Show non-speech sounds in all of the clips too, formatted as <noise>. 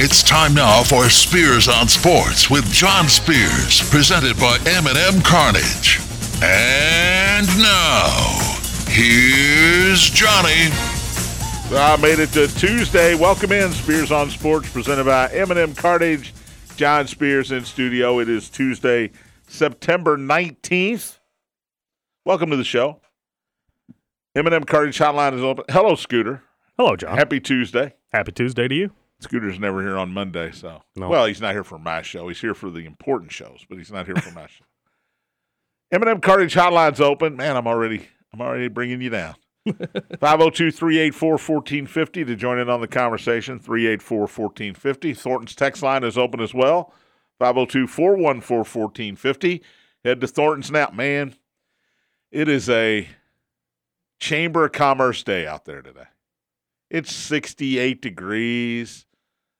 It's time now for Spears on Sports with John Spears, presented by M&M Cartage. And now, here's Johnny. I made it to Tuesday. Welcome in Spears on Sports, presented by M&M Cartage. John Spears in studio. It is Tuesday, September 19th. Welcome to the show. M&M Cartage hotline is open. Hello, Scooter. Hello, John. Happy Tuesday. Happy Tuesday to you. Scooter's never here on Monday, so No. well, he's not here for my show. He's here for the important shows, but he's not here for my show. <laughs> M&M Cartage Hotline's open. Man, I'm already I'm already bringing you down. <laughs> 502-384-1450 to join in on the conversation. 384-1450. Thornton's text line is open as well. 502-414-1450. Head to Thornton's now. Man, it is a Chamber of Commerce day out there today. It's 68 degrees,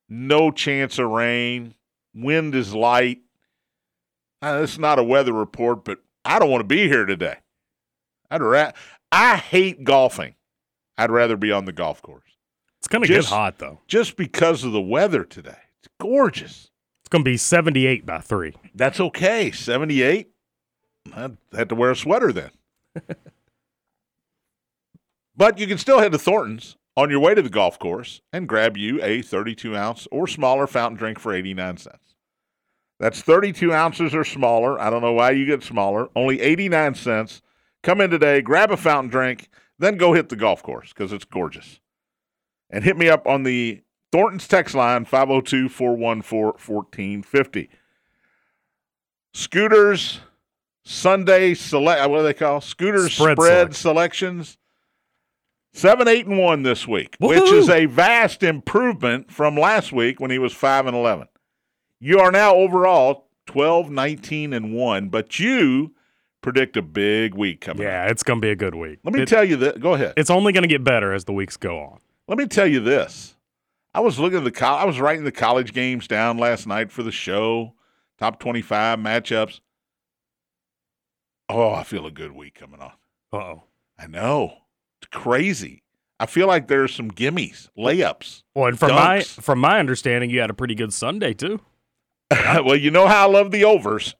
no chance of rain, wind is light. Uh, it's not a weather report, but I don't want to be here today. I'd ra- I hate golfing. I'd rather be on the golf course It's going to get hot, though. just because of the weather today. It's gorgeous. It's going to be 78 by 3. That's okay. 78. I had to wear a sweater then. <laughs> but you can still head to Thornton's on your way to the golf course and grab you a 32 ounce or smaller fountain drink for 89 cents. That's 32 ounces or smaller. I don't know why you get smaller. Only 89 cents. Come in today, grab a fountain drink, then go hit the golf course because it's gorgeous. And hit me up on the Thornton's text line 502 414 1450. Scooters Sunday select. What do they call Scooters spread, Spread selections? Seven, eight, and one this week, which is a vast improvement from last week when he was five and eleven. You are now overall 12, 19, and one, but you predict a big week coming. up. Yeah, it's going to be a good week. Let me It- tell you that. Go ahead. It's only going to get better as the weeks go on. Let me tell you this. I was looking at the col- I was writing the college games down last night for the show, top 25 matchups. Oh, I feel a good week coming on. Uh-oh. I know. Crazy. I feel like there's some gimmies, layups. Well, and from my from my understanding, you had a pretty good Sunday too. <laughs> well, you know how I love the overs.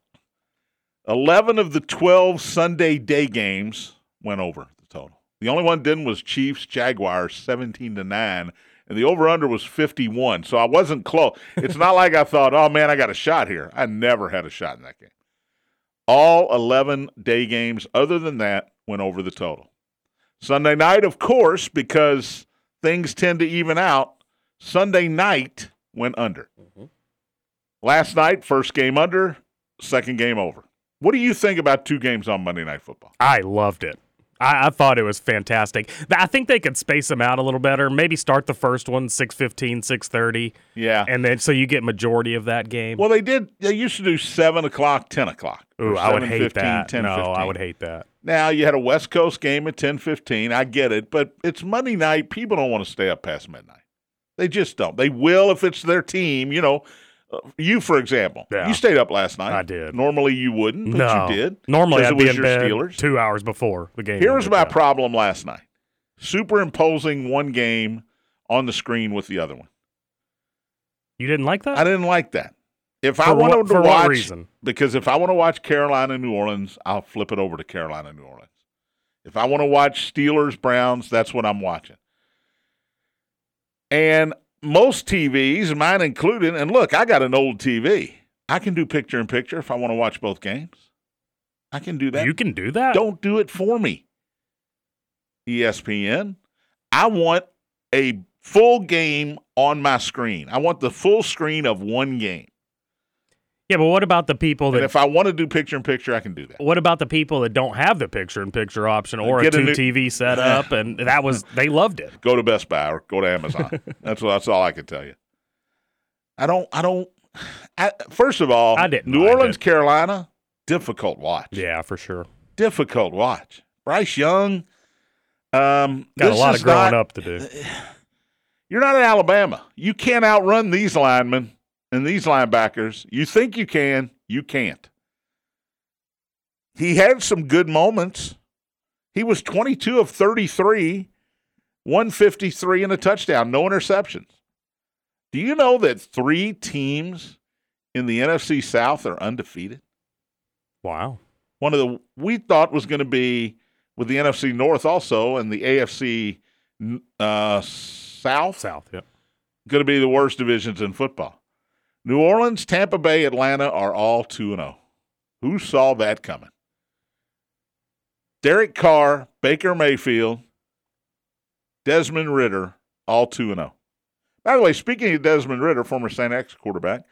11 of the 12 Sunday day games went over the total. The only one didn't was Chiefs Jaguars 17 to 9 and the over under was 51. So I wasn't close. It's not like I thought, "Oh man, I got a shot here." I never had a shot in that game. All 11 day games other than that went over the total. Sunday night, of course, because things tend to even out, Sunday night went under. Mm-hmm. Last night, first game under, second game over. What do you think about two games on Monday Night Football? I loved it. I, I thought it was fantastic. I think they could space them out a little better. Maybe start the first one 6:15, 6:30, Yeah. and then so you get majority of that game. well, they did. They used to do seven o'clock, ten o'clock. Ooh, I would hate 7:15, that. 10:15. no, I would hate that. Now you had a West Coast game at ten fifteen. I get it, but it's Monday night. People don't want to stay up past midnight. They just don't. They will if it's their team. You know, uh, you for example, Yeah. you stayed up last night. I did. Normally you wouldn't, but no, you did. Normally I'd it be was in your bed Steelers. two hours before the game. Here was my problem last night: superimposing one game on the screen with the other one. You didn't like that? I didn't like that. If I For what- wanted to watch, reason? because if I want to watch Carolina New Orleans, I'll flip it over to Carolina New Orleans. If I want to watch Steelers Browns, that's what I'm watching. And most TVs, mine included, and look, I got an old TV. I can do picture in picture if I want to watch both games. I can do that. you can do that. Don't do it for me. ESPN. I want a full game on my screen. I want the full screen of one game. Yeah, but what about the people And that? if I want to do picture in picture, I can do that. What about the people that don't have the picture-in-picture option or a Get a two new- TV <laughs> setup? and that was they loved it. Go to Best Buy or go to Amazon. <laughs> that's that's all I can tell you. I don't. I don't. I, first of all, I didn't New Orleans, it. Carolina, difficult watch. Yeah, for sure. difficult watch. Bryce Young. Um, Got a lot of growing not- up to do. <sighs> You're not in Alabama. You can't outrun these linemen and these linebackers. You think you can, you can't. He had some good moments. He was 22 of 33, 153 and a touchdown, no interceptions. Do you know that three teams in the NFC South are undefeated? Wow. One of the we thought was going to be with the NFC North also and the AFC uh, South. South, yeah. Going to be the worst divisions in football. New Orleans, Tampa Bay, Atlanta are all 2 0. Who saw that coming? Derek Carr, Baker Mayfield, Desmond Ridder, all 2 0. By the way, speaking of Desmond Ridder, former St. X quarterback,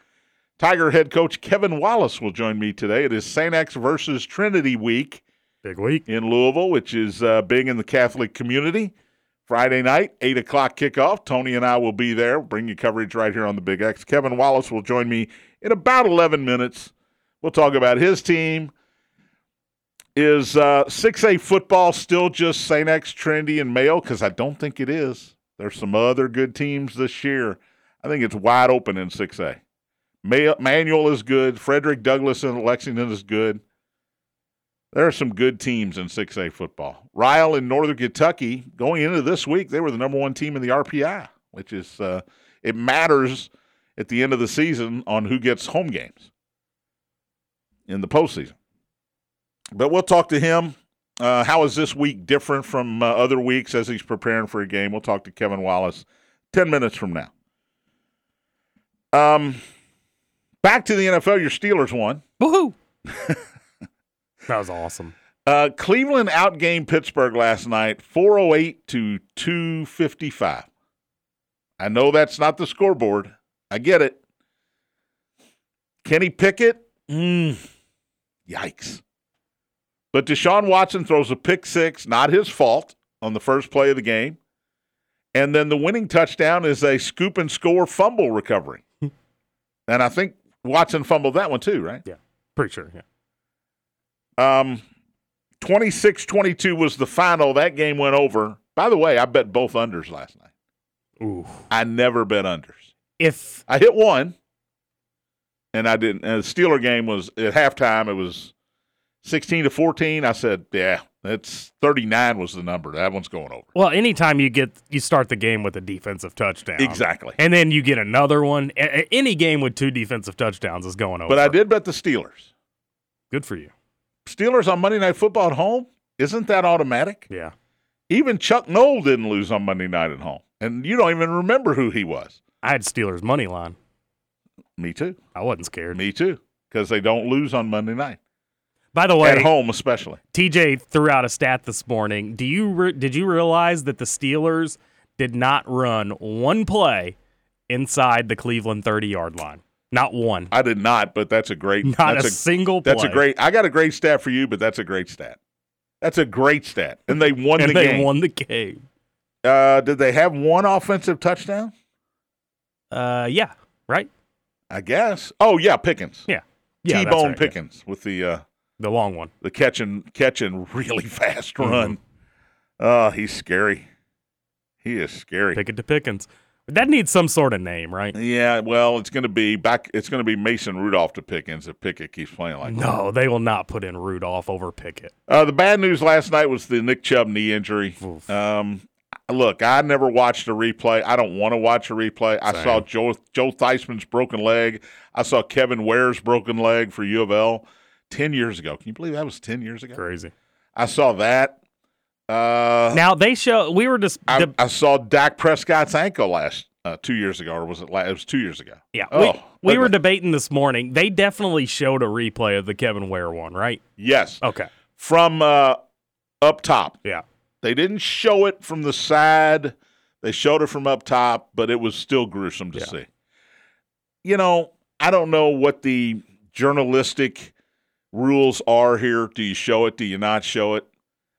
Tiger head coach Kevin Wallace will join me today. It is St. X versus Trinity week. Big week. In Louisville, which is uh, big in the Catholic community. Friday night, 8 o'clock kickoff. Tony and I will be there. We'll Bring you coverage right here on the Big X. Kevin Wallace will join me in about 11 minutes. We'll talk about his team. Is uh, 6A football still just St. X, Trinity, and Male? Because I don't think it is. There's some other good teams this year. I think it's wide open in 6A. Manual is good. Frederick Douglass in Lexington is good. There are some good teams in 6A football. Ryle in Northern Kentucky, going into this week, they were the number one team in the RPI, which is, uh, it matters at the end of the season on who gets home games in the postseason. But we'll talk to him. Uh, how is this week different from uh, other weeks as he's preparing for a game? We'll talk to Kevin Wallace 10 minutes from now. Um, Back to the NFL, your Steelers won. Woohoo! <laughs> that was awesome. Uh, Cleveland outgained Pittsburgh last night, 408 to 255. I know that's not the scoreboard. I get it. Kenny Pickett, mm, yikes. But Deshaun Watson throws a pick six, not his fault, on the first play of the game. And then the winning touchdown is a scoop and score fumble recovery. <laughs> and I think Watson fumbled that one too, right? Yeah, pretty sure. Yeah. Um, 26-22 was the final. That game went over. By the way, I bet both unders last night. Ooh. I never bet unders. If I hit one, and I didn't. And the Steeler game was at halftime. It was 16 to 14. I said, yeah, that's 39 was the number. That one's going over. Well, anytime you get you start the game with a defensive touchdown, exactly, and then you get another one. Any game with two defensive touchdowns is going over. But I did bet the Steelers. Good for you. Steelers on Monday Night Football at home. Isn't that automatic? Yeah. Even Chuck Noll didn't lose on Monday night at home, and you don't even remember who he was. I had Steelers money line. Me too. I wasn't scared. Me too, because they don't lose on Monday night. By the way, at home especially. TJ threw out a stat this morning. Do you re- did you realize that the Steelers did not run one play inside the Cleveland 30-yard line? Not one. I did not, but that's a great <laughs> Not that's a, a single play. That's a great I got a great stat for you, but that's a great stat. That's a great stat. And they won and the they game. won the game. Uh, did they have one offensive touchdown? Uh yeah, right? I guess. Oh yeah, Pickens. Yeah. yeah T-Bone right, Pickens yeah. with the uh the long one. The catching catching <laughs> really fast run. Oh, mm-hmm. he's scary. He is scary. Pickett to Pickens. That needs some sort of name, right? Yeah, well, it's going to be back. It's going to be Mason Rudolph to Pickens if Pickett keeps playing like no, that. No, they will not put in Rudolph over Pickett. Uh, the bad news last night was the Nick Chubb knee injury. Um, look, I never watched a replay. I don't want to watch a replay. I saw Joe Joe Theismann's broken leg. I saw Kevin Ware's broken leg for U of L. 10 years ago. Can you believe that was 10 years ago? Crazy. I saw that. Uh, now they show we were just. I, I saw Dak Prescott's ankle last uh, two years ago, or was it? Last, it was two years ago. Yeah, oh, we, we were debating this morning. They definitely showed a replay of the Kevin Ware one, right? Yes. Okay. From uh, up top. Yeah. They didn't show it from the side. They showed it from up top, but it was still gruesome to yeah. see. You know, I don't know what the journalistic rules are here. Do you show it? Do you not show it?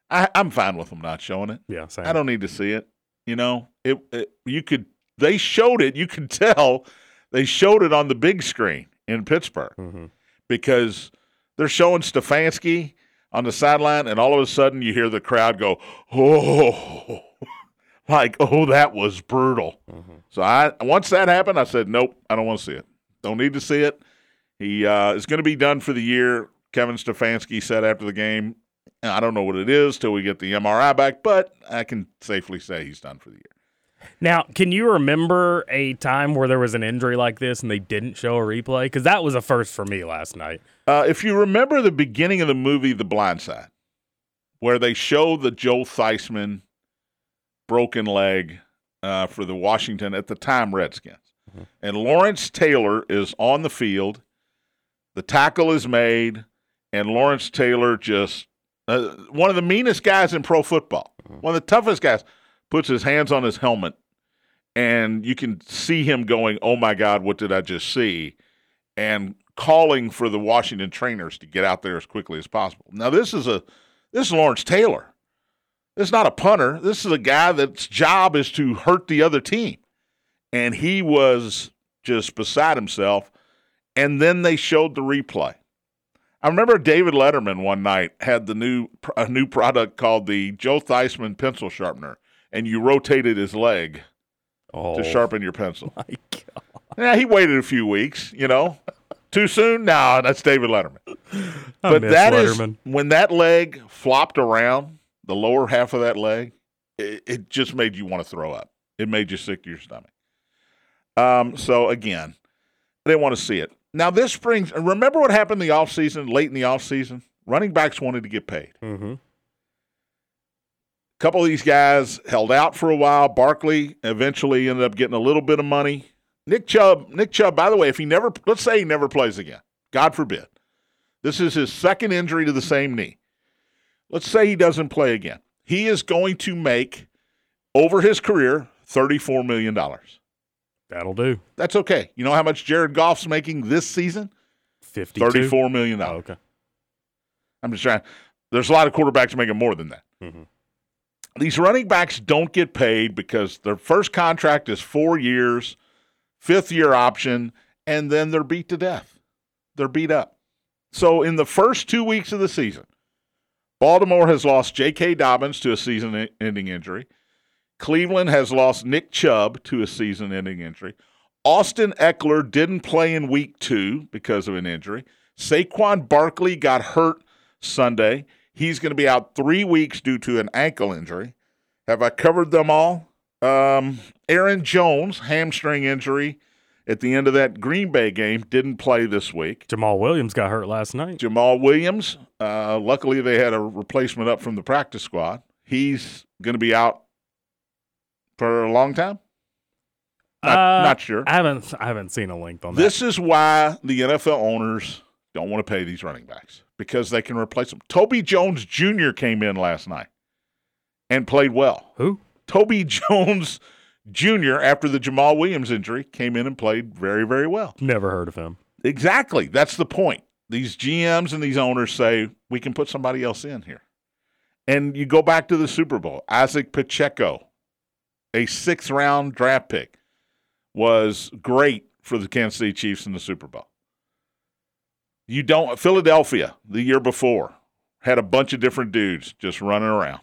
I, am fine with them not showing it. Yeah, same. I don't need to see it. You know, it, it, You could. They showed it. You could <laughs> tell they showed it on the big screen in Pittsburgh mm-hmm. because they're showing Stefanski on the sideline, and all of a sudden you hear the crowd go, "Oh!" <laughs> like, "Oh, that was brutal." Mm-hmm. So I once that happened, I said, "Nope, I don't want to see it. Don't need to see it." He uh, is going to be done for the year. Kevin Stefanski said after the game, I don't know what it is till we get the MRI back, but I can safely say he's done for the year. Now, can you remember a time where there was an injury like this and they didn't show a replay? Because that was a first for me last night. Uh, if you remember the beginning of the movie The Blind Side, where they show the Joe Theismann broken leg uh, for the Washington at the time Redskins, and Lawrence Taylor is on the field, the tackle is made, and Lawrence Taylor just uh, one of the meanest guys in pro football, one of the toughest guys, puts his hands on his helmet, and you can see him going, "Oh my God, what did I just see?" and calling for the Washington trainers to get out there as quickly as possible. Now this is a this is Lawrence Taylor. This is not a punter. This is a guy that's job is to hurt the other team. And he was just beside himself. And then they showed the replay. I remember David Letterman one night had the new a new product called the Joe Theismann pencil sharpener, and you rotated his leg Oh, to sharpen your pencil. <laughs> my God. Yeah, he waited a few weeks, you know. Too soon? No, that's David Letterman. I but that is Letterman. when that leg flopped around, the lower half of that leg, it, it just made you want to throw up. It made you sick to your stomach. Um, so again, I didn't want to see it. Now this brings remember what happened in the offseason, late in the offseason? Running backs wanted to get paid. Mm-hmm. A couple of these guys held out for a while. Barkley eventually ended up getting a little bit of money. Nick Chubb, Nick Chubb, by the way, if he never, let's say he never plays again, God forbid. This is his second injury to the same knee. Let's say he doesn't play again. He is going to make, over his career, $34 million. That'll do. That's okay. You know how much Jared Goff's making this season? 52. $34 million. Oh, okay. I'm just trying. There's a lot of quarterbacks making more than that. Mhm. These running backs don't get paid because their first contract is four years, fifth year option, and then they're beat to death. They're beat up. So in the first two weeks of the season, Baltimore has lost J.K. Dobbins to a season ending injury. Cleveland has lost Nick Chubb to a season ending injury. Austin Ekeler didn't play in week two because of an injury. Saquon Barkley got hurt Sunday. He's going to be out three weeks due to an ankle injury. Have I covered them all? Um, Aaron Jones, hamstring injury at the end of that Green Bay game, didn't play this week. Jamaal Williams got hurt last night. Jamaal Williams, uh, luckily they had a replacement up from the practice squad. He's going to be out for a long time. Not, Uh, not sure. I haven't I haven't seen a link on that. This is why the NFL owners don't want to pay these running backs because they can replace them. Tony Jones Jr. came in last night and played well. Who? Tony <laughs> Jones Jr., after the Jamaal Williams injury, came in and played very, very well. Never heard of him. Exactly. That's the point. These GMs and these owners say, we can put somebody else in here. And you go back to the Super Bowl. Isaac Pacheco, a sixth round draft pick, was great for the Kansas City Chiefs in the Super Bowl. You don't, Philadelphia the year before had a bunch of different dudes just running around.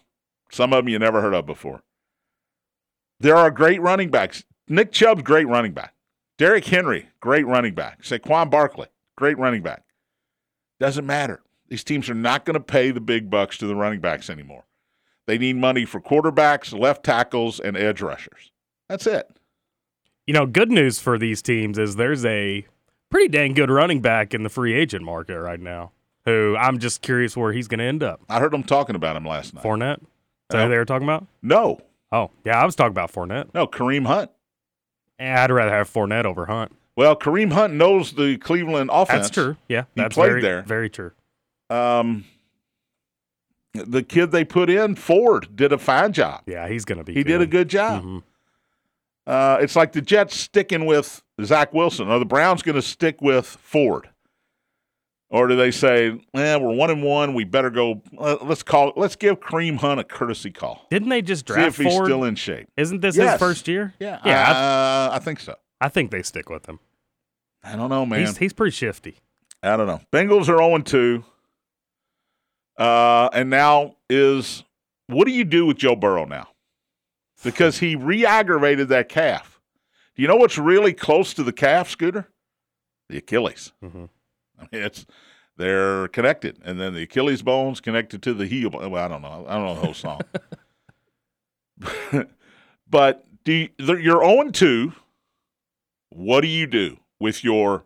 Some of them you never heard of before. There are great running backs. Nick Chubb's great running back. Derrick Henry, great running back. Saquon Barkley, great running back. Doesn't matter. These teams are not going to pay the big bucks to the running backs anymore. They need money for quarterbacks, left tackles, and edge rushers. That's it. You know, good news for these teams is there's a pretty dang good running back in the free agent market right now. Who I'm just curious where he's going to end up. I heard them talking about him last night. Fournette. Is that who they were talking about? no, Oh, yeah, I was talking about Fournette. no, Kareem Hunt. Eh, I'd rather have Fournette over Hunt. Well, Kareem Hunt knows the Cleveland offense. That's true. Yeah, He that's played very, there. Very true. Um, the kid they put in, Ford, did a fine job. Yeah, he's going to be. He did a good job. Mhm. Uh, it's like the Jets sticking with Zach Wilson. Are the Browns going to stick with Ford, or do they say, "Eh, we're one and one. We better go. Uh, let's call. Let's give Kareem Hunt a courtesy call. Didn't they just See draft if he's Ford? still in shape." Isn't this Yes. his first year? Yeah, Yeah, Uh, I think so. I, I think they stick with him. I don't know, man. He's he's pretty shifty. I don't know. Bengals are 0 2. Uh, and now is what do you do with Joe Burrow now? Because he re aggravated that calf. Do you know what's really close to the calf, Scooter? The Achilles. Mm-hmm. I mean, it's they're connected, and then the Achilles bones connected to the heel. Well, I don't know. I don't know the whole song. <laughs> <laughs> but Do you, you're 0 2. What do you do with your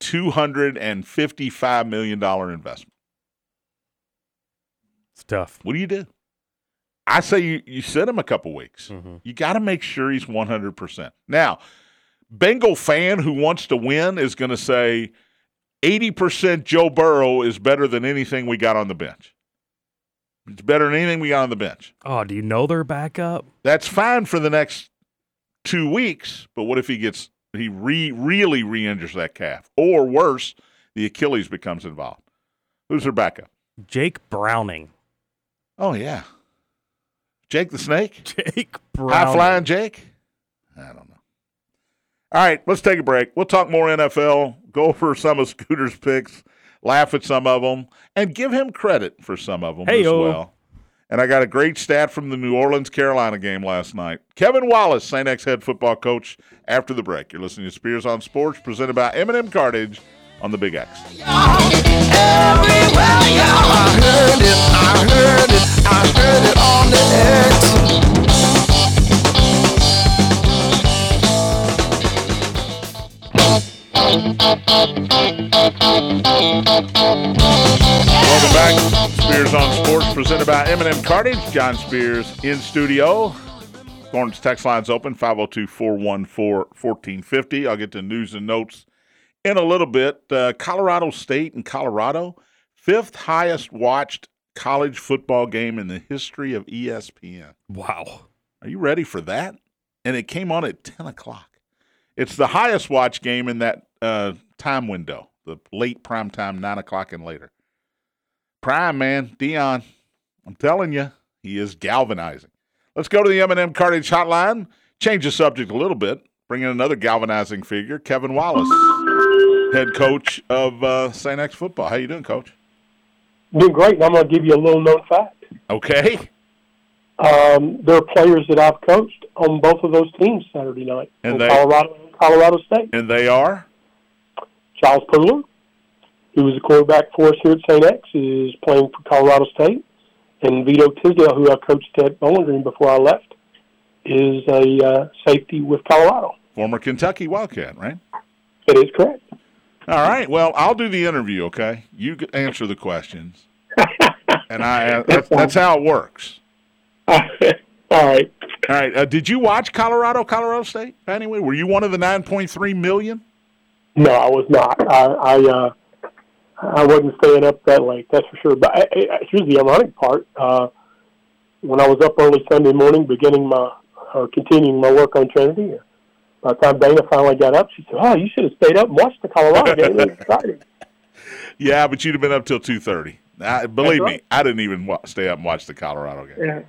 $255 million investment? It's tough. What do you do? I say you, you sit him a couple weeks. Mm-hmm. You got to make sure he's 100%. Now, Bengal fan who wants to win is going to say 80% Joe Burrow is better than anything we got on the bench. It's better than anything we got on the bench. Oh, do you know they're back up? That's fine for the next two weeks, but what if he gets he re, really re-injures that calf, or worse, the Achilles becomes involved? Who's their backup? Jake Browning. Oh yeah, Jake the Snake, <laughs> Jake Browning. high flying Jake. I don't know. All right, let's take a break. We'll talk more NFL. Go over some of Scooter's picks, laugh at some of them, and give him credit for some of them as Hey-o. well. And I got a great stat from the New Orleans Carolina game last night. Kevin Wallace, St. X head football coach, after the break. You're listening to Spears on Sports, presented by M&M Cartage on the Big X. Welcome back. Spears on Sports, presented by M&M Cartage. John Spears in studio. Thornton's text line's open 502 414 1450. I'll get to news and notes in a little bit. Uh, Colorado State and Colorado, fifth highest watched college football game in the history of ESPN. Wow. Are you ready for that? And it came on at 10 o'clock. It's the highest watched game in that uh, time window, the late prime time, 9 o'clock and later. Prime, man, Deion, I'm telling you, he is galvanizing. Let's go to the M&M Cartage Hotline. Change the subject a little bit. Bring in another galvanizing figure, Kevin Wallace, head coach of uh, St. X football. How you doing, Coach? doing great. And I'm going to give you a little known fact. Okay. Um, there are players that I've coached on both of those teams Saturday night And in they- Colorado and Colorado State. And they are? Charles Pooler, who was a quarterback for us here at St. X, is playing for Colorado State. And Vito Tisdale, who I coached at Bowling Green before I left, is a uh, safety with Colorado. Former Kentucky Wildcat, right? That is correct. All right. Well, I'll do the interview. Okay, you answer the questions, <laughs> and I. That's, that's how it works. <laughs> All right. All right. Uh, did you watch Colorado, Colorado State? Anyway, were you one of the nine point three million? No, I was not. I I, uh, I wasn't staying up that late. That's for sure. But I, I, here's the ironic part. Uh, when I was up early Sunday morning, beginning my or continuing my work on Trinity, by the time Dana finally got up, she said, "Oh, you should have stayed up and watched the Colorado game. It was exciting." <laughs> Yeah, but you'd have been up till two thirty. I, believe me. I didn't even wa- stay up and watch the Colorado game,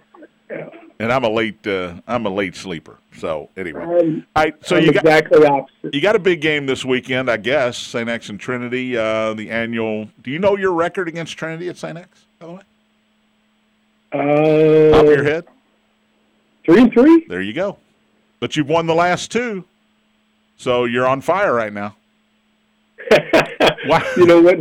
Yeah. and I'm a late. Uh, I'm a late sleeper. So anyway, Um, all right. So I'm you got exactly opposite. you got a big game this weekend, I guess. St. X and Trinity, uh, the annual. Do you know your record against Trinity at St. X? By the way, Uh, top of your head. Three and three. There you go. But you've won the last two, so you're on fire right now. <laughs> Wow. you know what?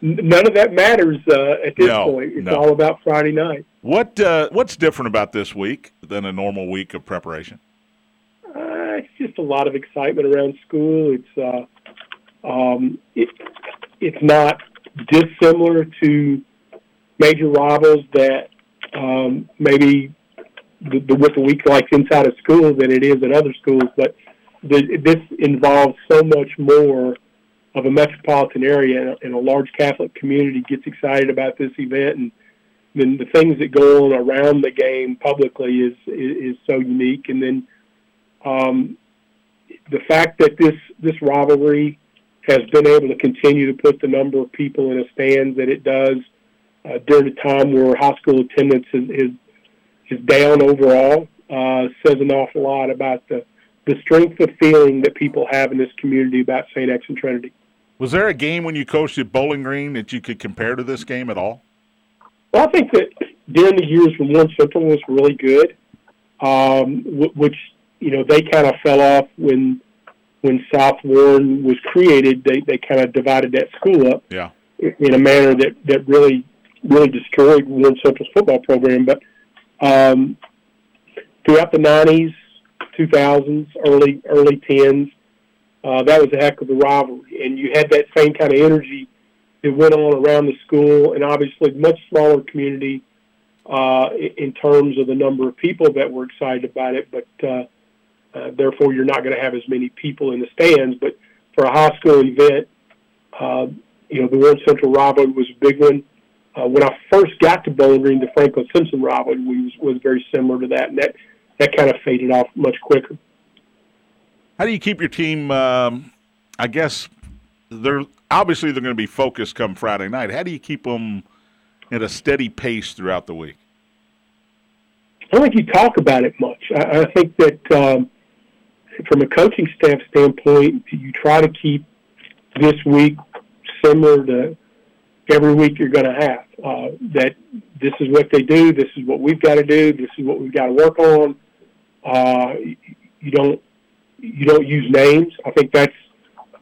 None of that matters uh, at this No, point. It's no. all about Friday night. What uh, what's different about this week than a normal week of preparation? Uh, it's just a lot of excitement around school. It's uh, um, it, it's not dissimilar to major rivals that um, maybe the, the the week like inside of school than it is in other schools. But the, this involves so much more of a metropolitan area and a, and a large Catholic community gets excited about this event and then the things that go on around the game publicly is is, is so unique and then um, the fact that this this rivalry has been able to continue to put the number of people in the stands that it does uh, during a time where high school attendance is is, is down overall uh, says an awful lot about the the strength of feeling that people have in this community about St. X and Trinity. Was there a game when you coached at Bowling Green that you could compare to this game at all? Well, I think that during the years when Warren Central was really good, um, w- which you know they kind of fell off when when South Warren was created. They they kind of divided that school up Yeah. in a manner that that really really destroyed Warren Central's football program. But um, throughout the '90s, 2000s, early early 10s. Uh, that was a heck of a rivalry, and you had that same kind of energy that went on around the school, and obviously much smaller community uh, in terms of the number of people that were excited about it. But uh, uh, therefore, you're not going to have as many people in the stands. But for a high school event, uh, you know, the Warren Central rivalry was a big one. Uh, when I first got to Bowling Green, the Franklin Simpson rivalry was, was very similar to that, and that that kind of faded off much quicker. How do you keep your team? Um, I guess they're obviously they're going to be focused come Friday night. How do you keep them at a steady pace throughout the week? I don't think you talk about it much. I, I think that um, from a coaching staff standpoint, you try to keep this week similar to every week you're going to have. Uh, that this is what they do. This is what we've got to do. This is what we've got to work on. Uh, you don't you don't use names. I think that's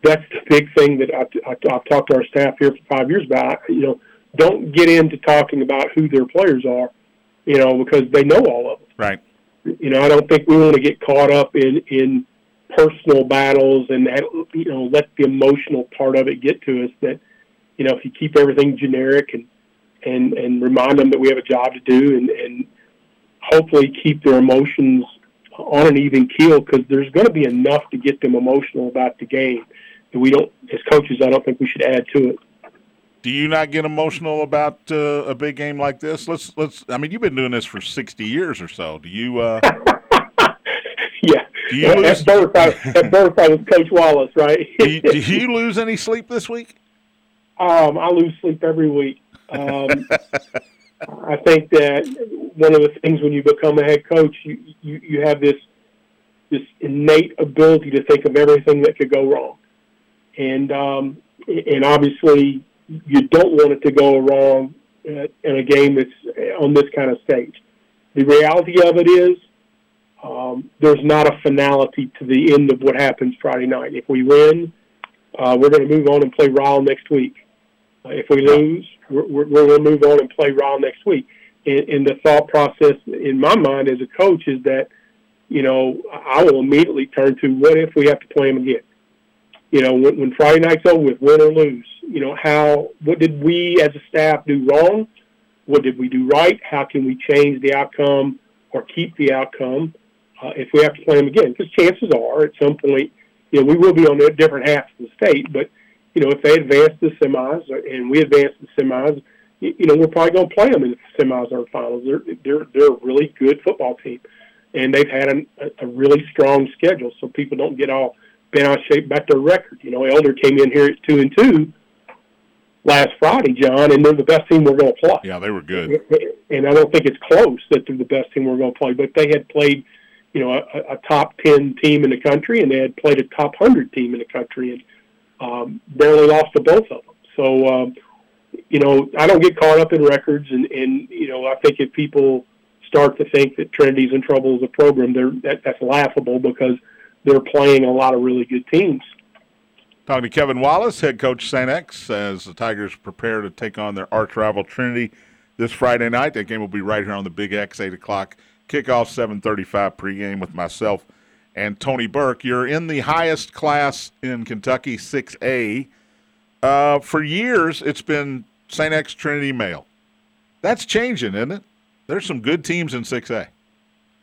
that's the big thing that I've, I've talked to our staff here for five years about. You know, don't get into talking about who their players are. You know, because they know all of them. Right. You know, I don't think we want to get caught up in in personal battles and that, you know let the emotional part of it get to us. That you know, if you keep everything generic and and and remind them that we have a job to do and and hopefully keep their emotions on an even keel because there's going to be enough to get them emotional about the game that we don't, as coaches, I don't think we should add to it. Do you not get emotional about uh, a big game like this? Let's let's. I mean, you've been doing this for sixty years or so. Do you? Uh, <laughs> yeah. Do you lose? At birth, I, at birth, I was Coach Wallace, right? <laughs> do, you, do <laughs> you lose any sleep this week? Um, I lose sleep every week. Um, I think that one of the things when you become a head coach, you, you, you have this this innate ability to think of everything that could go wrong, and um, and obviously you don't want it to go wrong in a game that's on this kind of stage. The reality of it is um, there's not a finality to the end of what happens Friday night. If we win, uh, we're going to move on and play Ryle next week. If we lose, we're, we're, to move on and play Ryle next week. And, and the thought process in my mind as a coach is that, you know, I will immediately turn to what if we have to play them again? You know, when, when Friday night's over with, win or lose, you know, how, what did we as a staff do wrong? What did we do right? How can we change the outcome or keep the outcome uh, if we have to play them again? Because chances are at some point, you know, we will be on a different half of the state, but you know, if they advance the semis and we advance the semis, you, you know, we're probably going to play them in the semis or finals. They're they're they're a really good football team, and they've had a, a really strong schedule, so people don't get all bent out of shape about their record. You know, Elder came in here at two and two last Friday, John, and they're the best team we're going to play. Yeah, they were good. And I don't think it's close that they're the best team we're going to play, but they had played, you know, a, a top ten team in the country, and they had played a top hundred team in the country, and um, barely lost to both of them. So, um, you know, I don't get caught up in records, and, and you know, I think if people start to think that Trinity's in trouble as a program, they're, that, that's laughable because they're playing a lot of really good teams. Talking to Kevin Wallace, head coach St. X, as the Tigers prepare to take on their arch rival Trinity this Friday night. That game will be right here on the Big X, eight o'clock kickoff, seven thirty-five pregame with myself and Tony Burke. You're in the highest class in Kentucky, 6A. Uh, for years, it's been St. X Trinity Male. That's changing, isn't it? There's some good teams in 6A.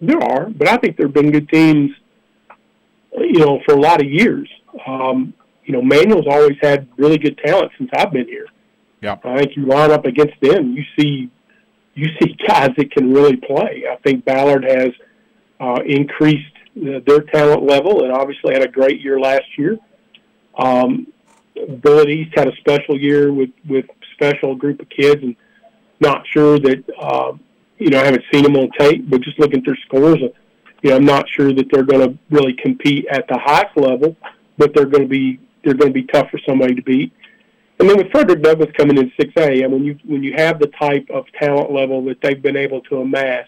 There are, but I think there have been good teams, you know, for a lot of years. Um, you know, Manual's always had really good talent since I've been here. Yeah. I think you line up against them, you see, you see <laughs> guys that can really play. I think Ballard has uh, increased their talent level, and obviously had a great year last year. Um, Bullitt East had a special year with with special group of kids, and not sure that uh, you know I haven't seen them on tape, but just looking their scores, uh, you know I'm not sure that they're going to really compete at the highest level, but they're going to be they're going to be tough for somebody to beat. And then with Frederick Douglass coming in 6A, and when you when you have the type of talent level that they've been able to amass,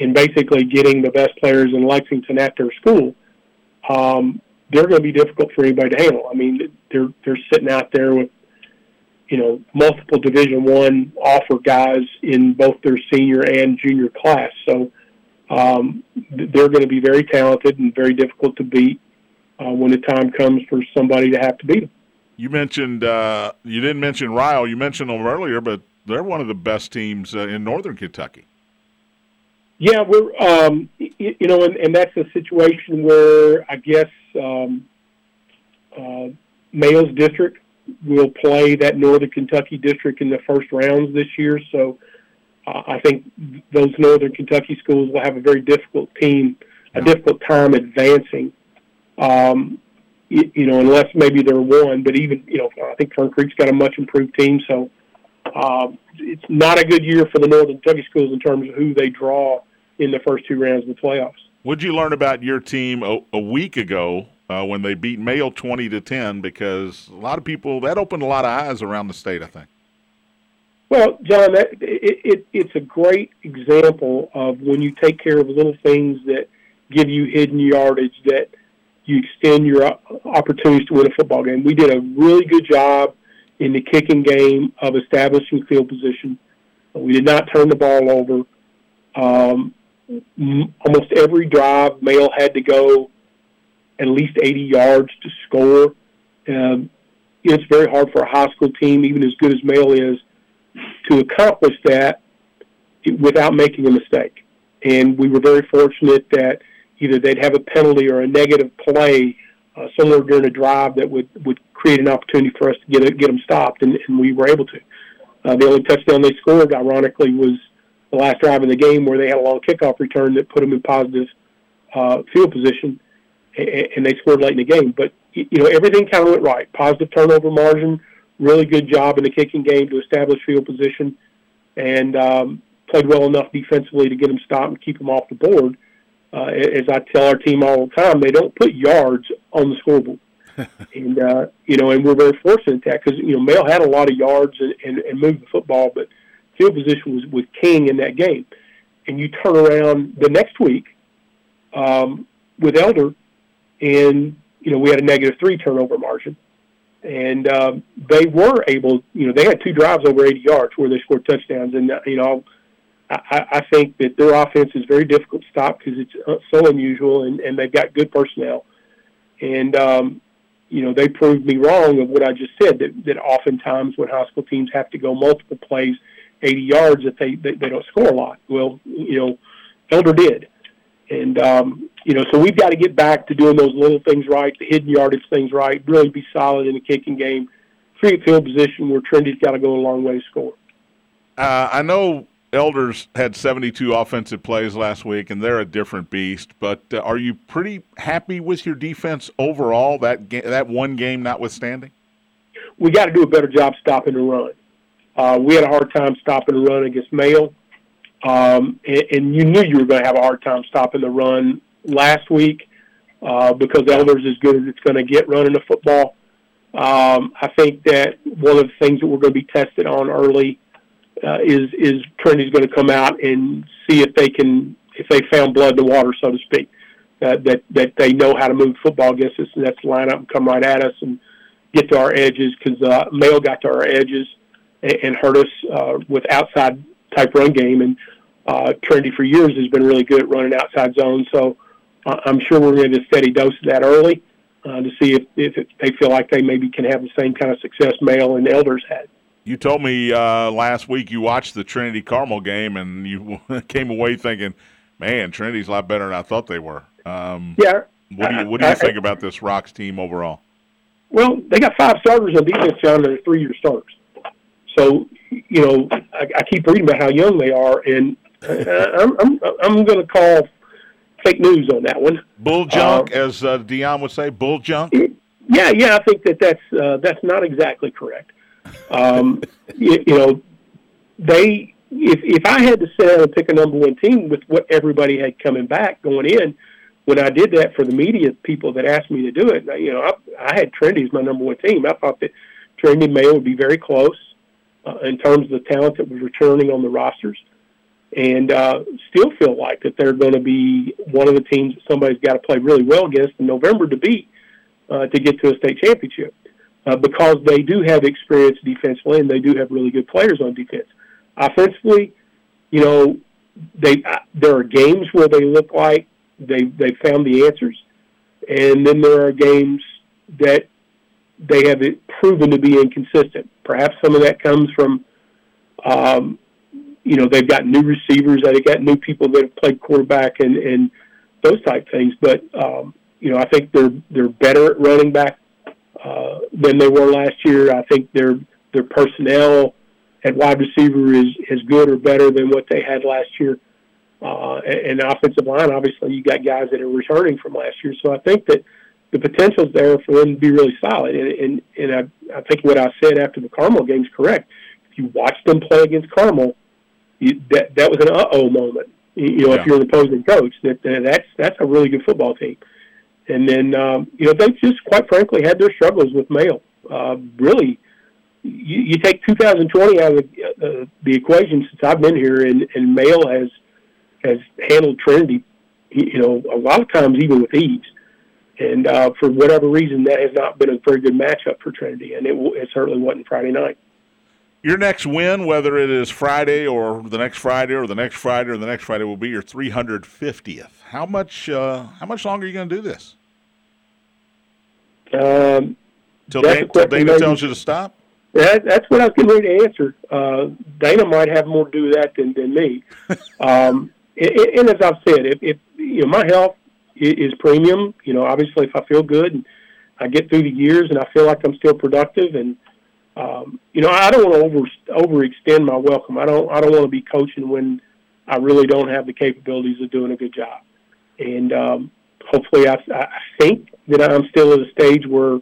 in basically getting the best players in Lexington at their school, um, they're going to be difficult for anybody to handle. I mean, they're they're sitting out there with you know multiple Division One offer guys in both their senior and junior class. So um, they're going to be very talented and very difficult to beat uh, when the time comes for somebody to have to beat them. You mentioned uh, you didn't mention Ryle. You mentioned them earlier, but they're one of the best teams uh, in Northern Kentucky. Yeah, we're um, you, you know, and, and that's a situation where I guess um, uh, Males District will play that Northern Kentucky district in the first rounds this year. So uh, I think those Northern Kentucky schools will have a very difficult team, a difficult time advancing. Um, you, you know, unless maybe they're one, but even you know, I think Fern Creek's got a much improved team. So um, it's not a good year for the Northern Kentucky schools in terms of who they draw in the first two rounds of the playoffs. What'd you learn about your team a, a week ago uh, when they beat Male twenty to ten? Because a lot of people that opened a lot of eyes around the state. I think. Well, John, that, it, it, it's a great example of when you take care of little things that give you hidden yardage that you extend your opportunities to win a football game. We did a really good job in the kicking game of establishing field position. We did not turn the ball over. Um, almost every drive, Male had to go at least 80 yards to score. Um, it's very hard for a high school team, even as good as Male is, to accomplish that without making a mistake. And we were very fortunate that either they'd have a penalty or a negative play uh, somewhere during a drive that would, would create an opportunity for us to get, it, get them stopped, and, and we were able to. Uh, the only touchdown they scored, ironically, was the last drive of the game where they had a long kickoff return that put them in positive uh, field position, and, and they scored late in the game. But you know everything kind of went right. Positive turnover margin, really good job in the kicking game to establish field position, and um, played well enough defensively to get them stopped and keep them off the board. Uh, as I tell our team all the time, they don't put yards on the scoreboard. <laughs> and uh, you know, and we're very fortunate at that because you know Male had a lot of yards and, and, and moved the football, but field position was was king in that game. And you turn around the next week um, with Elder, and you know we had a negative three turnover margin, and um, they were able, you know, they had two drives over 80 yards where they scored touchdowns, and uh, you know. I, I think that their offense is very difficult to stop because it's uh, so unusual, and, and they've got good personnel. And um, you know, they proved me wrong of what I just said. That that oftentimes when high school teams have to go multiple plays, 80 yards that they, they, they don't score a lot. Well, you know, Elder did. And, um, you know, so we've got to get back to doing those little things right, the hidden yardage things right, really be solid in the kicking game, create field position where Trinity's got to go a long way to score. Uh, I know Elders had 72 offensive plays last week, and they're a different beast. But uh, are you pretty happy with your defense overall? That ga- that one game notwithstanding. We got to do a better job stopping the run. Uh, we had a hard time stopping the run against Male, um, and, and you knew you were going to have a hard time stopping the run last week uh, because Elders is good as it's going to get running the football. Um, I think that one of the things that we're going to be tested on early uh, is is Trinity's going to come out and see if they can if they found blood in the water, so to speak. Uh, that that they know how to move football against us, and that's line up and come right at us and get to our edges because uh, Male got to our edges and hurt us uh, with outside type run game. And uh, Trinity for years has been really good at running outside zones. So uh, I'm sure we're going to get a steady dose of that early uh, to see if, if it, they feel like they maybe can have the same kind of success Male and Elders had. You told me uh, last week you watched the Trinity Carmel game and you <laughs> came away thinking, "Man, Trinity's a lot better than I thought they were." Um, yeah. What do you What do you I, think I, about this Rocks team overall? Well, they got five starters on defense, John. They're three-year starters. So, you know, I, I keep reading about how young they are, and I'm I'm, I'm going to call fake news on that one. Bull junk, uh, as uh, Deion would say, bull junk. Yeah, yeah, I think that that's uh, that's not exactly correct. Um, you, you know, they if if I had to sit down and pick a number one team with what everybody had coming back going in, when I did that for the media people that asked me to do it, you know, I, I had Trinity as my number one team. I thought that Trinity Male would be very close uh, in terms of the talent that was returning on the rosters, and uh, still feel like that they're going to be one of the teams that somebody's got to play really well against in November to beat uh, to get to a state championship. Uh, because they do have experience defensively and they do have really good players on defense. Offensively, you know, they uh, there are games where they look like they they found the answers, and then there are games that they have proven to be inconsistent. Perhaps some of that comes from, um, you know, they've got new receivers, they've got new people that have played quarterback, and and those type things. But um, you know, I think they're they're better at running back uh, than they were last year. I think their their personnel at wide receiver is is good or better than what they had last year. Uh, and, and offensive line, obviously, you got guys that are returning from last year. So I think that the potential's there for them to be really solid. And and, and I, I think what I said after the Carmel game is correct. If you watch them play against Carmel, you, that that was an uh oh moment. You know, Yeah. if you're an opposing coach, that, that that's that's a really good football team. And then um, you know they just quite frankly had their struggles with Male. Uh, really, you, you take 2020 out of the, uh, the equation since I've been here, and, and Male has has handled Trinity, you know, a lot of times even with ease. And uh, for whatever reason, that has not been a very good matchup for Trinity, and it, w- it certainly wasn't Friday night. Your next win, whether it is Friday or the next Friday or the next Friday or the next Friday, will be your 350th. How much? Uh, how much longer are you going to do this? Um, Till, That's Dan- a till Dana tells you to stop. That, that's what I was getting ready to answer. Uh, Dana might have more to do with that than, than me. <laughs> um, and, and as I've said, if, if you know my health is premium, you know, obviously if I feel good and I get through the years and I feel like I'm still productive, and um, you know, I don't want to over overextend my welcome. I don't I don't want to be coaching when I really don't have the capabilities of doing a good job. And um, hopefully, I, I think that I'm still at a stage where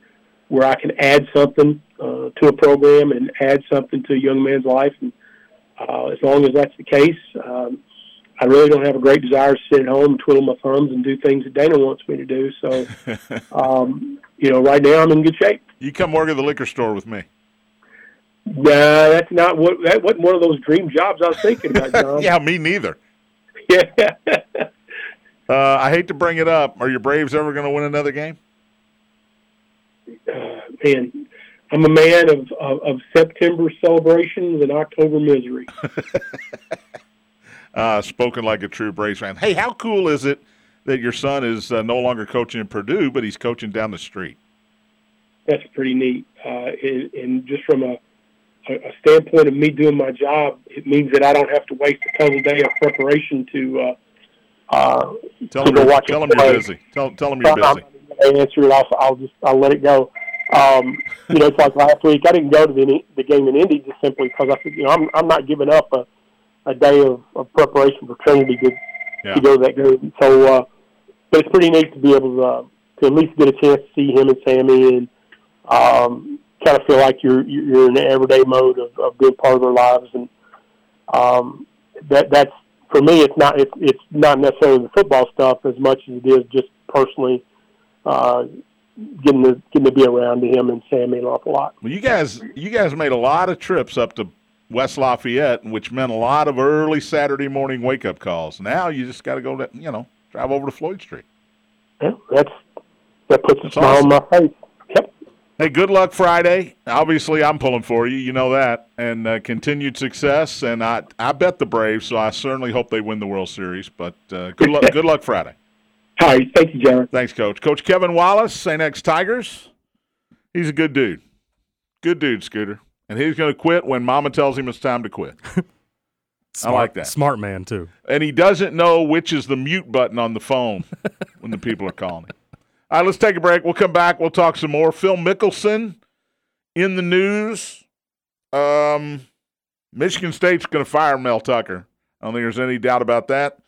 where I can add something uh, to a program and add something to a young man's life. And uh, as long as that's the case, um, I really don't have a great desire to sit at home and twiddle my thumbs and do things that Dana wants me to do. So, <laughs> um, you know, right now I'm in good shape. You come work at the liquor store with me. Nah, that's not what that wasn't one of those dream jobs I was thinking about, John. <laughs> yeah, me neither. <laughs> yeah. Uh, I hate to bring it up. Are your Braves ever going to win another game? uh, man, I'm a man of, of, of September celebrations and October misery. Uh, spoken like a true Braves fan. Hey, how cool is it that your son is uh, no longer coaching in Purdue, but he's coaching down the street? That's pretty neat. Uh, and, and just from a, a, standpoint of me doing my job, it means that I don't have to waste a total day of preparation to uh, uh, Tell him, you're, tell him you're busy. Tell, tell him you're busy. gonna answer it. I'll, I'll just I'll let it go. Um, you know, it's like last week. I didn't go to the the game in Indy just simply because I said, you know, I'm I'm not giving up a, a day of, of preparation for Trinity to, Yeah. to go to that game. So, uh, but it's pretty neat to be able to, uh, to at least get a chance to see him and Sammy and um, kind of feel like you're you're in the everyday mode of, of being part of their lives. And um, that that's for me. It's not it's it's not necessarily the football stuff as much as it is just personally. Uh, getting to getting to be around to him and Sammy an awful lot. Well, you guys, you guys made a lot of trips up to West Lafayette, which meant a lot of early Saturday morning wake up calls. Now you just got to go to, you know, drive over to Floyd Street. Yeah, that's that puts a That's smile on my face. Yep. Hey, good luck Friday. Obviously, I'm pulling for you. You know that, and uh, continued success. And I, I bet the Braves, so I certainly hope they win the World Series. But uh, good luck, <laughs> good luck Friday. All right, thank you, John. Thanks, Coach. Coach Kevin Wallace, St. X Tigers. He's a good dude. Good dude, Scooter. And he's going to quit when Mama tells him it's time to quit. <laughs> Smart, like that. Smart man too. and he doesn't know which is the mute button on the phone <laughs> when the people are calling him. All right, let's take a break. We'll come back. We'll talk some more. Phil Mickelson in the news. Um, Michigan State's going to fire Mel Tucker. I don't think there's any doubt about that.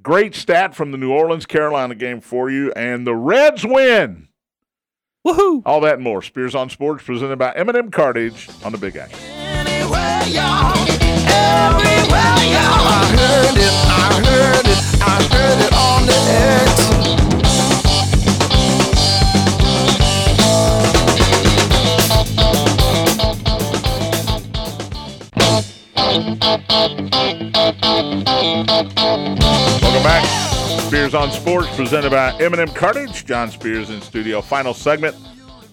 Great stat from the New Orleans Carolina game for you, and the Reds win. Woohoo! All that and more. Spears on Sports, presented by M&M Cartage on the Big Action. Anywhere, y'all. Everywhere, y'all. I heard it, I heard it, I heard it on the X. Welcome back. Spears on Sports, presented by M&M Cartage. John Spears in studio. Final segment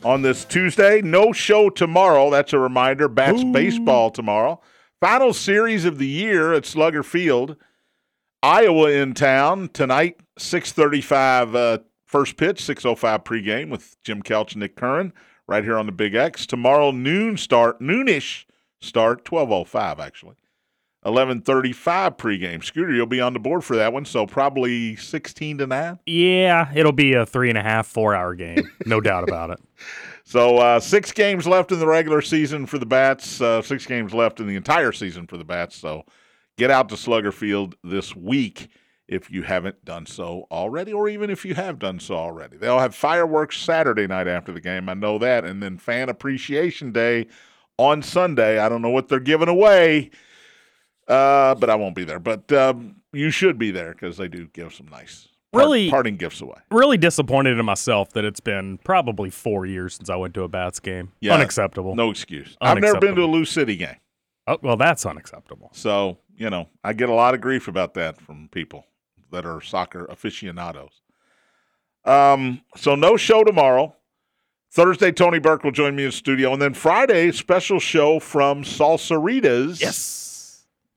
on this Tuesday. No show tomorrow. That's a reminder. Bats baseball tomorrow. Final series of the year at Slugger Field. Iowa in town tonight, 635 uh, first pitch, 605 pregame with Jim Kelch and Nick Curran right here on the Big X. Tomorrow noon start, noonish start, 1205 actually. 11:35 pregame. Scooter, you'll be on the board for that one, so probably 16 to nine. Yeah, it'll be a three and a half, four hour game. No <laughs> doubt about it. So uh, six games left in the regular season for the Bats. Uh, six games left in the entire season for the Bats. So get out to Slugger Field this week if you haven't done so already, or even if you have done so already. They'll have fireworks Saturday night after the game. I know that, and then Fan Appreciation Day on Sunday. I don't know what they're giving away. Uh, but I won't be there. But um, you should be there because they do give some nice part- Really? parting gifts away. Really disappointed in myself that it's been probably four years since I went to a Bats game. Yeah. Unacceptable. No excuse. I've never been to a. Lou City game, Oh, well, that's unacceptable. so you know I get a lot of grief about that from people that are soccer aficionados. Um, so no show tomorrow. Thursday, Tony Burke will join me in studio, and then Friday, special show from Salsaritas. Yes.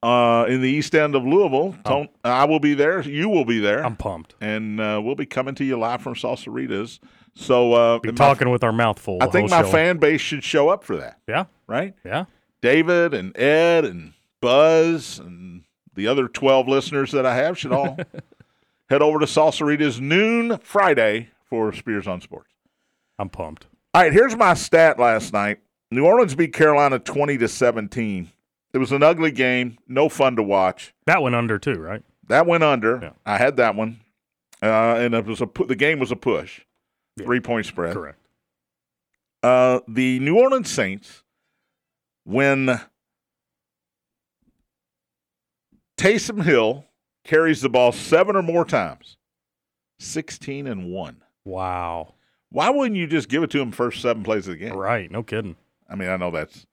Uh, in the east end of Louisville. I will be there. You will be there. I'm pumped. and uh, we'll be coming to you live from Salsaritas. So uh, Be my- talking with our mouth full. I think my show. fan base should show up for that, Yeah. right? Yeah. David and Ed and Buzz and the other 12 listeners that I have should all <laughs> head over to Salsaritas noon Friday for Spears on Sports. I'm pumped. All right, here's my stat last night. New Orleans beat Carolina 20 to 17. It was an ugly game, no fun to watch. That went under too, right? That went under. Yeah. I had that one, uh, and it was a pu- the game was a push, Yeah. three point spread. Correct. Uh, the New Orleans Saints, when Taysom Hill carries the ball seven or more times, sixteen and one. Wow. Why wouldn't you just give it to him first seven plays of the game? Right. No kidding. I mean, I know that's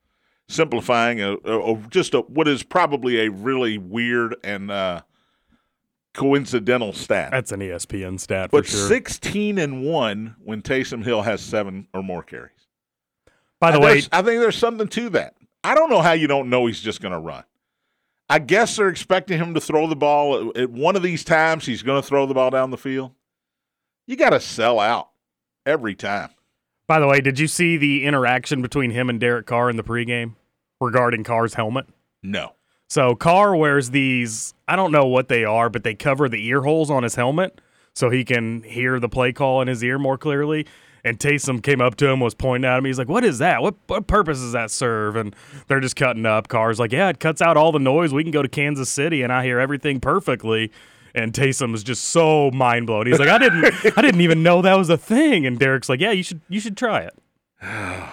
simplifying a, a, a- just a, what is probably a really weird and uh, coincidental stat. That's an ESPN stat but for sure. 16 and 1 when Taysom Hill has seven or more carries. By the And way, I think there's something to that. I don't know how you don't know he's just going to run. I guess they're expecting him to throw the ball at- at one of these times. He's going to throw the ball down the field. You got to sell out every time. By the way, did you see the interaction between him and Derek Carr in the pregame regarding Carr's helmet? No. So Carr wears these, I don't know what they are, but they cover the ear holes on his helmet so he can hear the play call in his ear more clearly. And Taysom came up to him, was pointing at him. He's like, "What is that? What what purpose does that serve?" And they're just cutting up. Carr's like, "Yeah, it cuts out all the noise. We can go to Kansas City, and I hear everything perfectly." And Taysom is just so mind blown. He's like, "I didn't, I didn't even know that was a thing." And Derek's like, "Yeah, you should, you should try it." <sighs>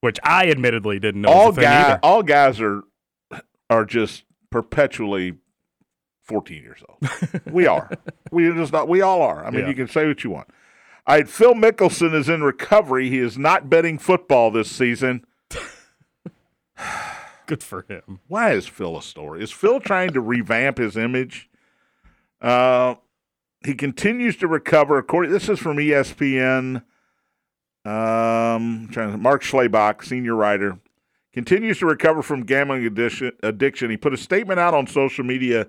Which I admittedly didn't know. all was a thing guys, all guys are are just perpetually 14 years old. we are. We are just not. We all are. I mean, Yeah. you can say what you want. All right, Phil Mickelson is in recovery. He is not betting football this season. <sighs> Good for him. Why is Phil a story? Is Phil trying to revamp his image? Uh, he continues to recover. According, this is from ESPN. Um, trying to, Mark Schlabach, senior writer, continues to recover from gambling addiction. addiction. He put a statement out on social media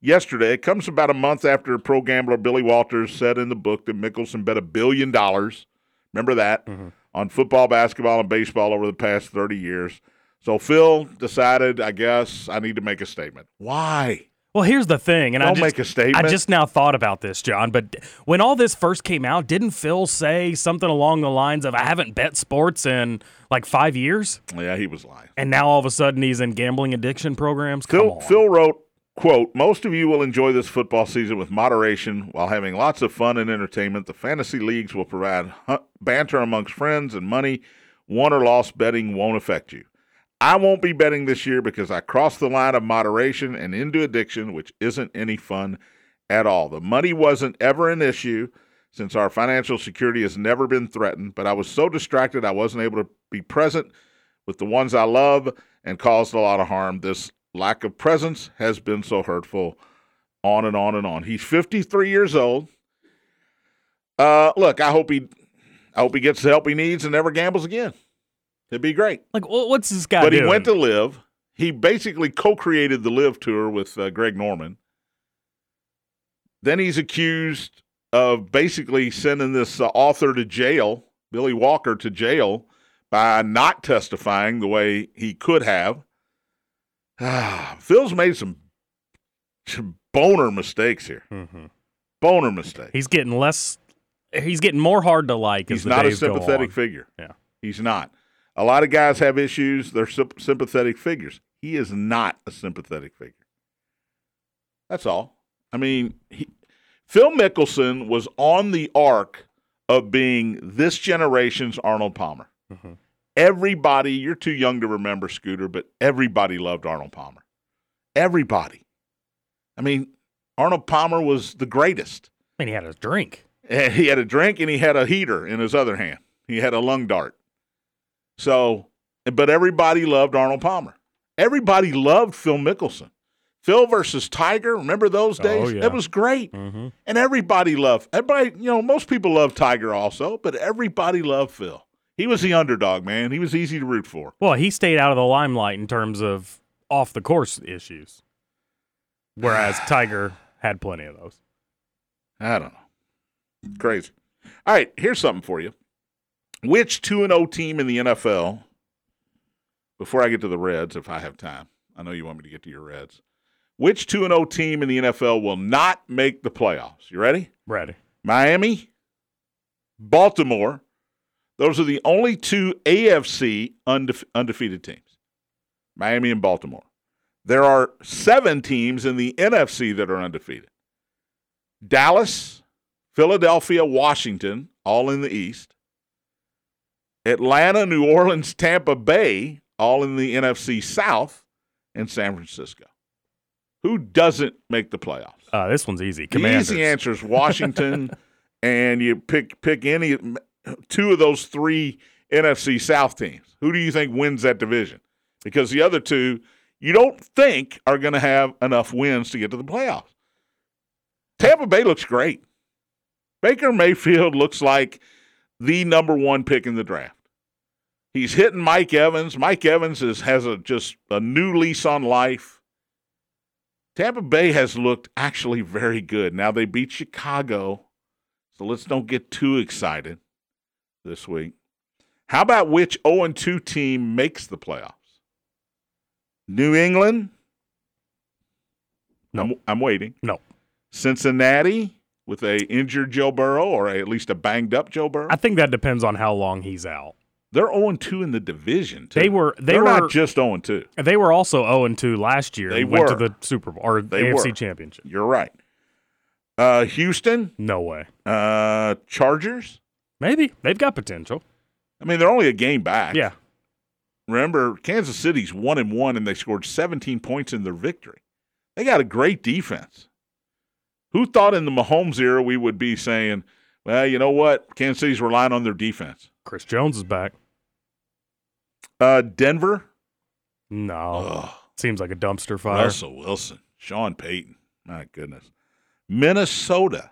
yesterday. It comes about a month after pro gambler Billy Walters said in the book that Mickelson bet a billion dollars. Remember that on football, basketball, and baseball over the past thirty years. So Phil decided, I guess, I need to make a statement. Why? Well, here's the thing, and I Don't just, make a statement. I just now thought about this, John. But when all this first came out, didn't Phil say something along the lines of, "I haven't bet sports in like five years," Yeah, he was lying. and now all of a sudden he's in gambling addiction programs? Come Phil, on. Phil wrote, quote, most of you will enjoy this football season with moderation while having lots of fun and entertainment. The fantasy leagues will provide banter amongst friends and money. Won or lost betting won't affect you. I won't be betting this year because I crossed the line of moderation and into addiction, which isn't any fun at all. The money wasn't ever an issue since our financial security has never been threatened, but I was so distracted I wasn't able to be present with the ones I love and caused a lot of harm. This lack of presence has been so hurtful. On and on and on. He's 53 years old. Uh, look, I hope he, I hope he gets the help he needs and never gambles again. It'd be great. like, what's this guy but doing? he went to live. He basically co-created the LIV tour with uh, Greg Norman. Then he's accused of basically sending this uh, author to jail, Billy Walker to jail, by not testifying the way he could have. Ah, <sighs> Phil's made some, some boner mistakes here. Mm-hmm. Boner mistakes. He's getting less. He's getting more hard to like. as He's the not a days go sympathetic figure. Yeah. He's not. A lot of guys have issues. They're sympathetic figures. He is not a sympathetic figure. That's all. I mean, he, Phil Mickelson was on the arc of being this generation's Arnold Palmer. Mhm. Everybody, you're too young to remember Scooter, but everybody loved Arnold Palmer. Everybody. I mean, Arnold Palmer was the greatest. I mean, he had a drink. He had a drink and he had a heater in his other hand. He had a lung dart. So, but everybody loved Arnold Palmer. Everybody loved Phil Mickelson. Phil versus Tiger, remember those Oh, days? yeah. That was great. Mm-hmm. And everybody loved, everybody, you know, most people love Tiger also, but everybody loved Phil. He was the underdog, man. He was easy to root for. Well, he stayed out of the limelight in terms of off the course issues, whereas <sighs> Tiger had plenty of those. I don't know. Crazy. All right, here's something for you. Which 2 and 0 team in the NFL, before I get to the Reds, if I have time, I know you want me to get to your Reds. Which 2 and 0 team in the NFL will not make the playoffs? You ready? Ready? Miami, Baltimore. Those are the only two AFC undefe- undefeated teams Miami and Baltimore. There are seven teams in the NFC that are undefeated Dallas, Philadelphia, Washington, all in the East. Atlanta, New Orleans, Tampa Bay, all in the NFC South, and San Francisco. Who doesn't make the playoffs? Uh, this one's easy. The easy answer is <laughs> Washington, and you pick pick any two of those three NFC South teams. Who do you think wins that division? Because the other two, you don't think are going to have enough wins to get to the playoffs. Tampa Bay looks great. Baker Mayfield looks like the number one pick in the draft. He's hitting Mike Evans. Mike Evans is, has a just a new lease on life. Tampa Bay has looked actually very good. Now they beat Chicago, so let's don't get too excited this week. How about which 0 2 team makes the playoffs? New England? No. I'm, I'm waiting. No. Cincinnati with a injured Joe Burrow or at least a banged up Joe Burrow? I think that depends on how long he's out. They're 0 2 in the division. Too. They were- they They're were- not just 0 2. They were also 0 2 last year. They went to the Super Bowl or They AFC were. Championship. You're right. Uh, Houston, No way. uh, Chargers. Maybe they've got potential. I mean, they're only a game back. Yeah. Remember, Kansas City's one and one, and they scored 17 points in their victory. They got a great defense. Who thought in the Mahomes era we would be saying, "Well, you know what? Kansas City's relying on their defense." Chris Jones is back. Uh, Denver. No, Ugh. seems like a dumpster fire. Russell Wilson, Sean Payton. My goodness. Minnesota.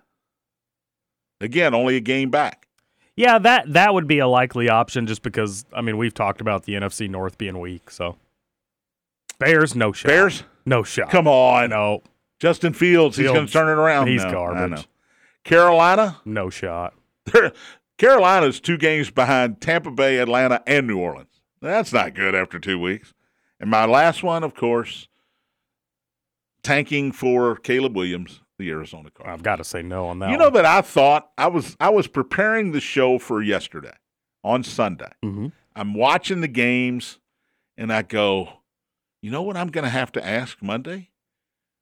Again, only a game back. Yeah, that that would be a likely option just because I mean we've talked about the NFC North being weak. So Bears, no shot. Bears, no shot. come on. no, Justin Fields, he's going to turn it around. he's No, I garbage. Carolina, no shot. Carolina's two games behind Tampa Bay, Atlanta, and New Orleans. That's not good after two weeks. And my last one, of course, tanking for Caleb Williams, the Arizona Cardinals. I've got to say no on that. You know that I thought I was I was preparing the show for yesterday on Sunday. hmm I'm watching the games, and I go, you know what I'm going to have to ask Monday?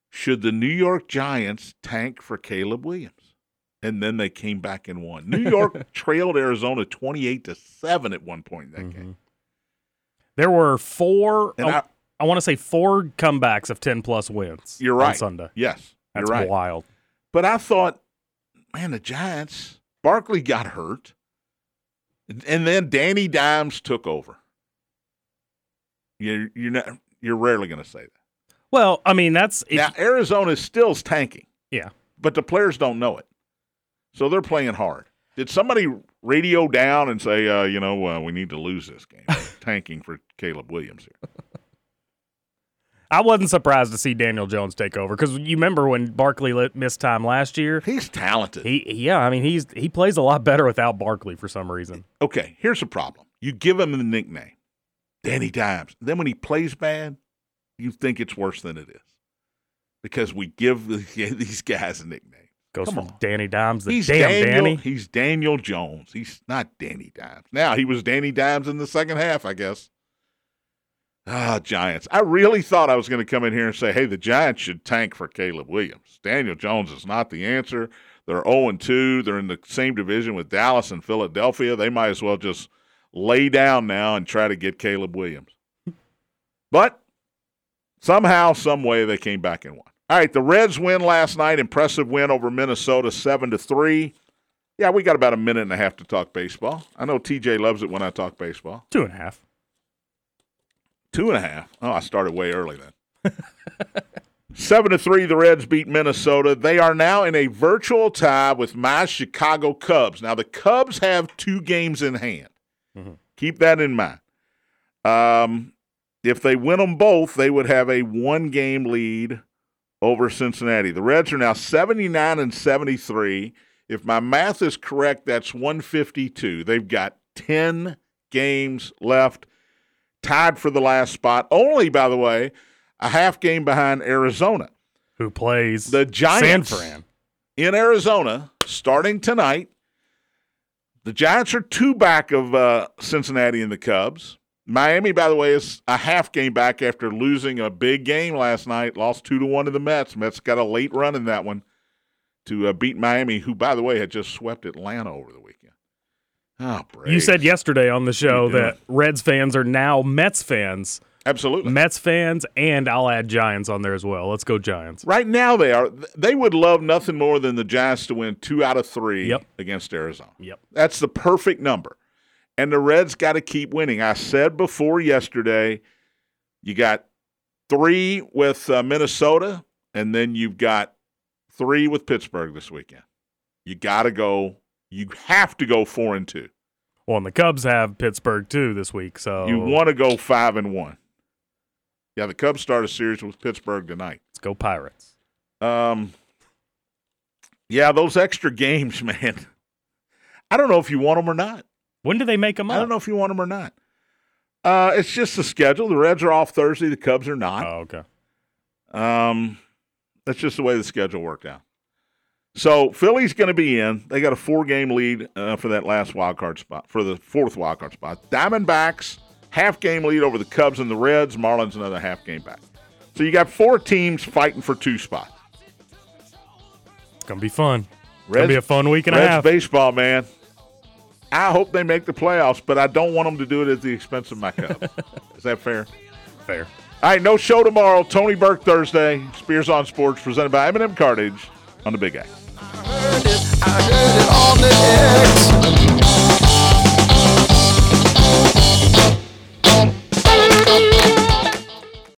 Should the New York Giants tank for Caleb Williams? And then they came back and won. New <laughs> York trailed Arizona 28 to 7 at one point in that mm-hmm. game. There were four. And oh, I, I, I want to say four comebacks of ten plus wins. you're on right. Sunday. Yes, That's you're right. wild. But I thought, man, the Giants, Barkley got hurt. And then Danny Dimes took over. You're, you're, not, you're rarely going to say that. Well, I mean that's if, now Arizona still tanking. Yeah. But the players don't know it. So they're playing hard. Did somebody radio down and say, uh, you know, uh, we need to lose this game? <laughs> Tanking for Caleb Williams here. I wasn't surprised to see Daniel Jones take over because you remember when Barkley let, missed time last year. He's talented. He, yeah, I mean he's he plays a lot better without Barkley for some reason. okay, here's the problem. You give him the nickname, Danny Dimes. Then when he plays bad, you think it's worse than it is. Because we give <laughs> these guys a nickname. Goes Come from on. Danny Dimes to He's damn Daniel, Danny. He's Daniel Jones. He's not Danny Dimes. Now he was Danny Dimes in the second half, I guess. Ah, Giants. I really thought I was going to come in here and say, hey, the Giants should tank for Caleb Williams. Daniel Jones is not the answer. They're 0 2. They're in the same division with Dallas and Philadelphia. They might as well just lay down now and try to get Caleb Williams. But somehow, some way, they came back and won. All right, the Reds win last night. Impressive win over Minnesota, seven to three. Yeah, we got about a minute and a half to talk baseball. I know TJ loves it when I talk baseball. Two and a half. Two and a half. Oh, I started way early then. <laughs> Seven to three, the Reds beat Minnesota. They are now in a virtual tie with my Chicago Cubs. Now the Cubs have two games in hand. Mhm. Keep that in mind. Um, if they win them both, they would have a one-game lead over Cincinnati. The Reds are now 79 and 73. If my math is correct, that's 152. They've got 10 games left tied for the last spot. Only, by the way, a half game behind Arizona. Who plays The Giants San Fran? in Arizona starting tonight. The Giants are two back of uh, Cincinnati and the Cubs. Miami, by the way, is a half game back after losing a big game last night. Lost two to one to the Mets. Mets got a late run in that one to uh, beat Miami, who, by the way, had just swept Atlanta over the weekend. Oh, You said yesterday on the show that Reds fans are now Mets fans. absolutely. Mets fans, and I'll add Giants on there as well. Let's go Giants. Right now, they are. They would love nothing more than the Giants to win two out of three Yep. against Arizona. Yep. That's the perfect number. And the Reds got to keep winning. I said before yesterday, you got three with uh, Minnesota, and then you've got three with Pittsburgh this weekend. You got to go. You have to go four and two. Well, and the Cubs have Pittsburgh too this week, so You want to go five and one. Yeah, the Cubs start a series with Pittsburgh tonight. let's go Pirates. Um, yeah, those extra <laughs> games, man. I don't know if you want them or not. When do they make them up? I don't know if you want them or not. Uh, it's just the schedule. The Reds are off Thursday. The Cubs are not. Oh, okay. Um, that's just the way the schedule worked out. So Philly's going to be in. They got a four-game lead uh, for that last wild card spot, for the fourth wild card spot. Diamondbacks half-game lead over the Cubs and the Reds. Marlins another half-game back. So you got four teams fighting for two spots. It's gonna be fun. It's gonna be a fun week and a Reds half. baseball, man. I hope they make the playoffs, but I don't want them to do it at the expense of my Cubs. <laughs> Is that fair? Fair. All right, no show tomorrow. Tony Burke Thursday. Spears on Sports presented by M&M Cartage on the Big X. I heard it, I heard it on the X.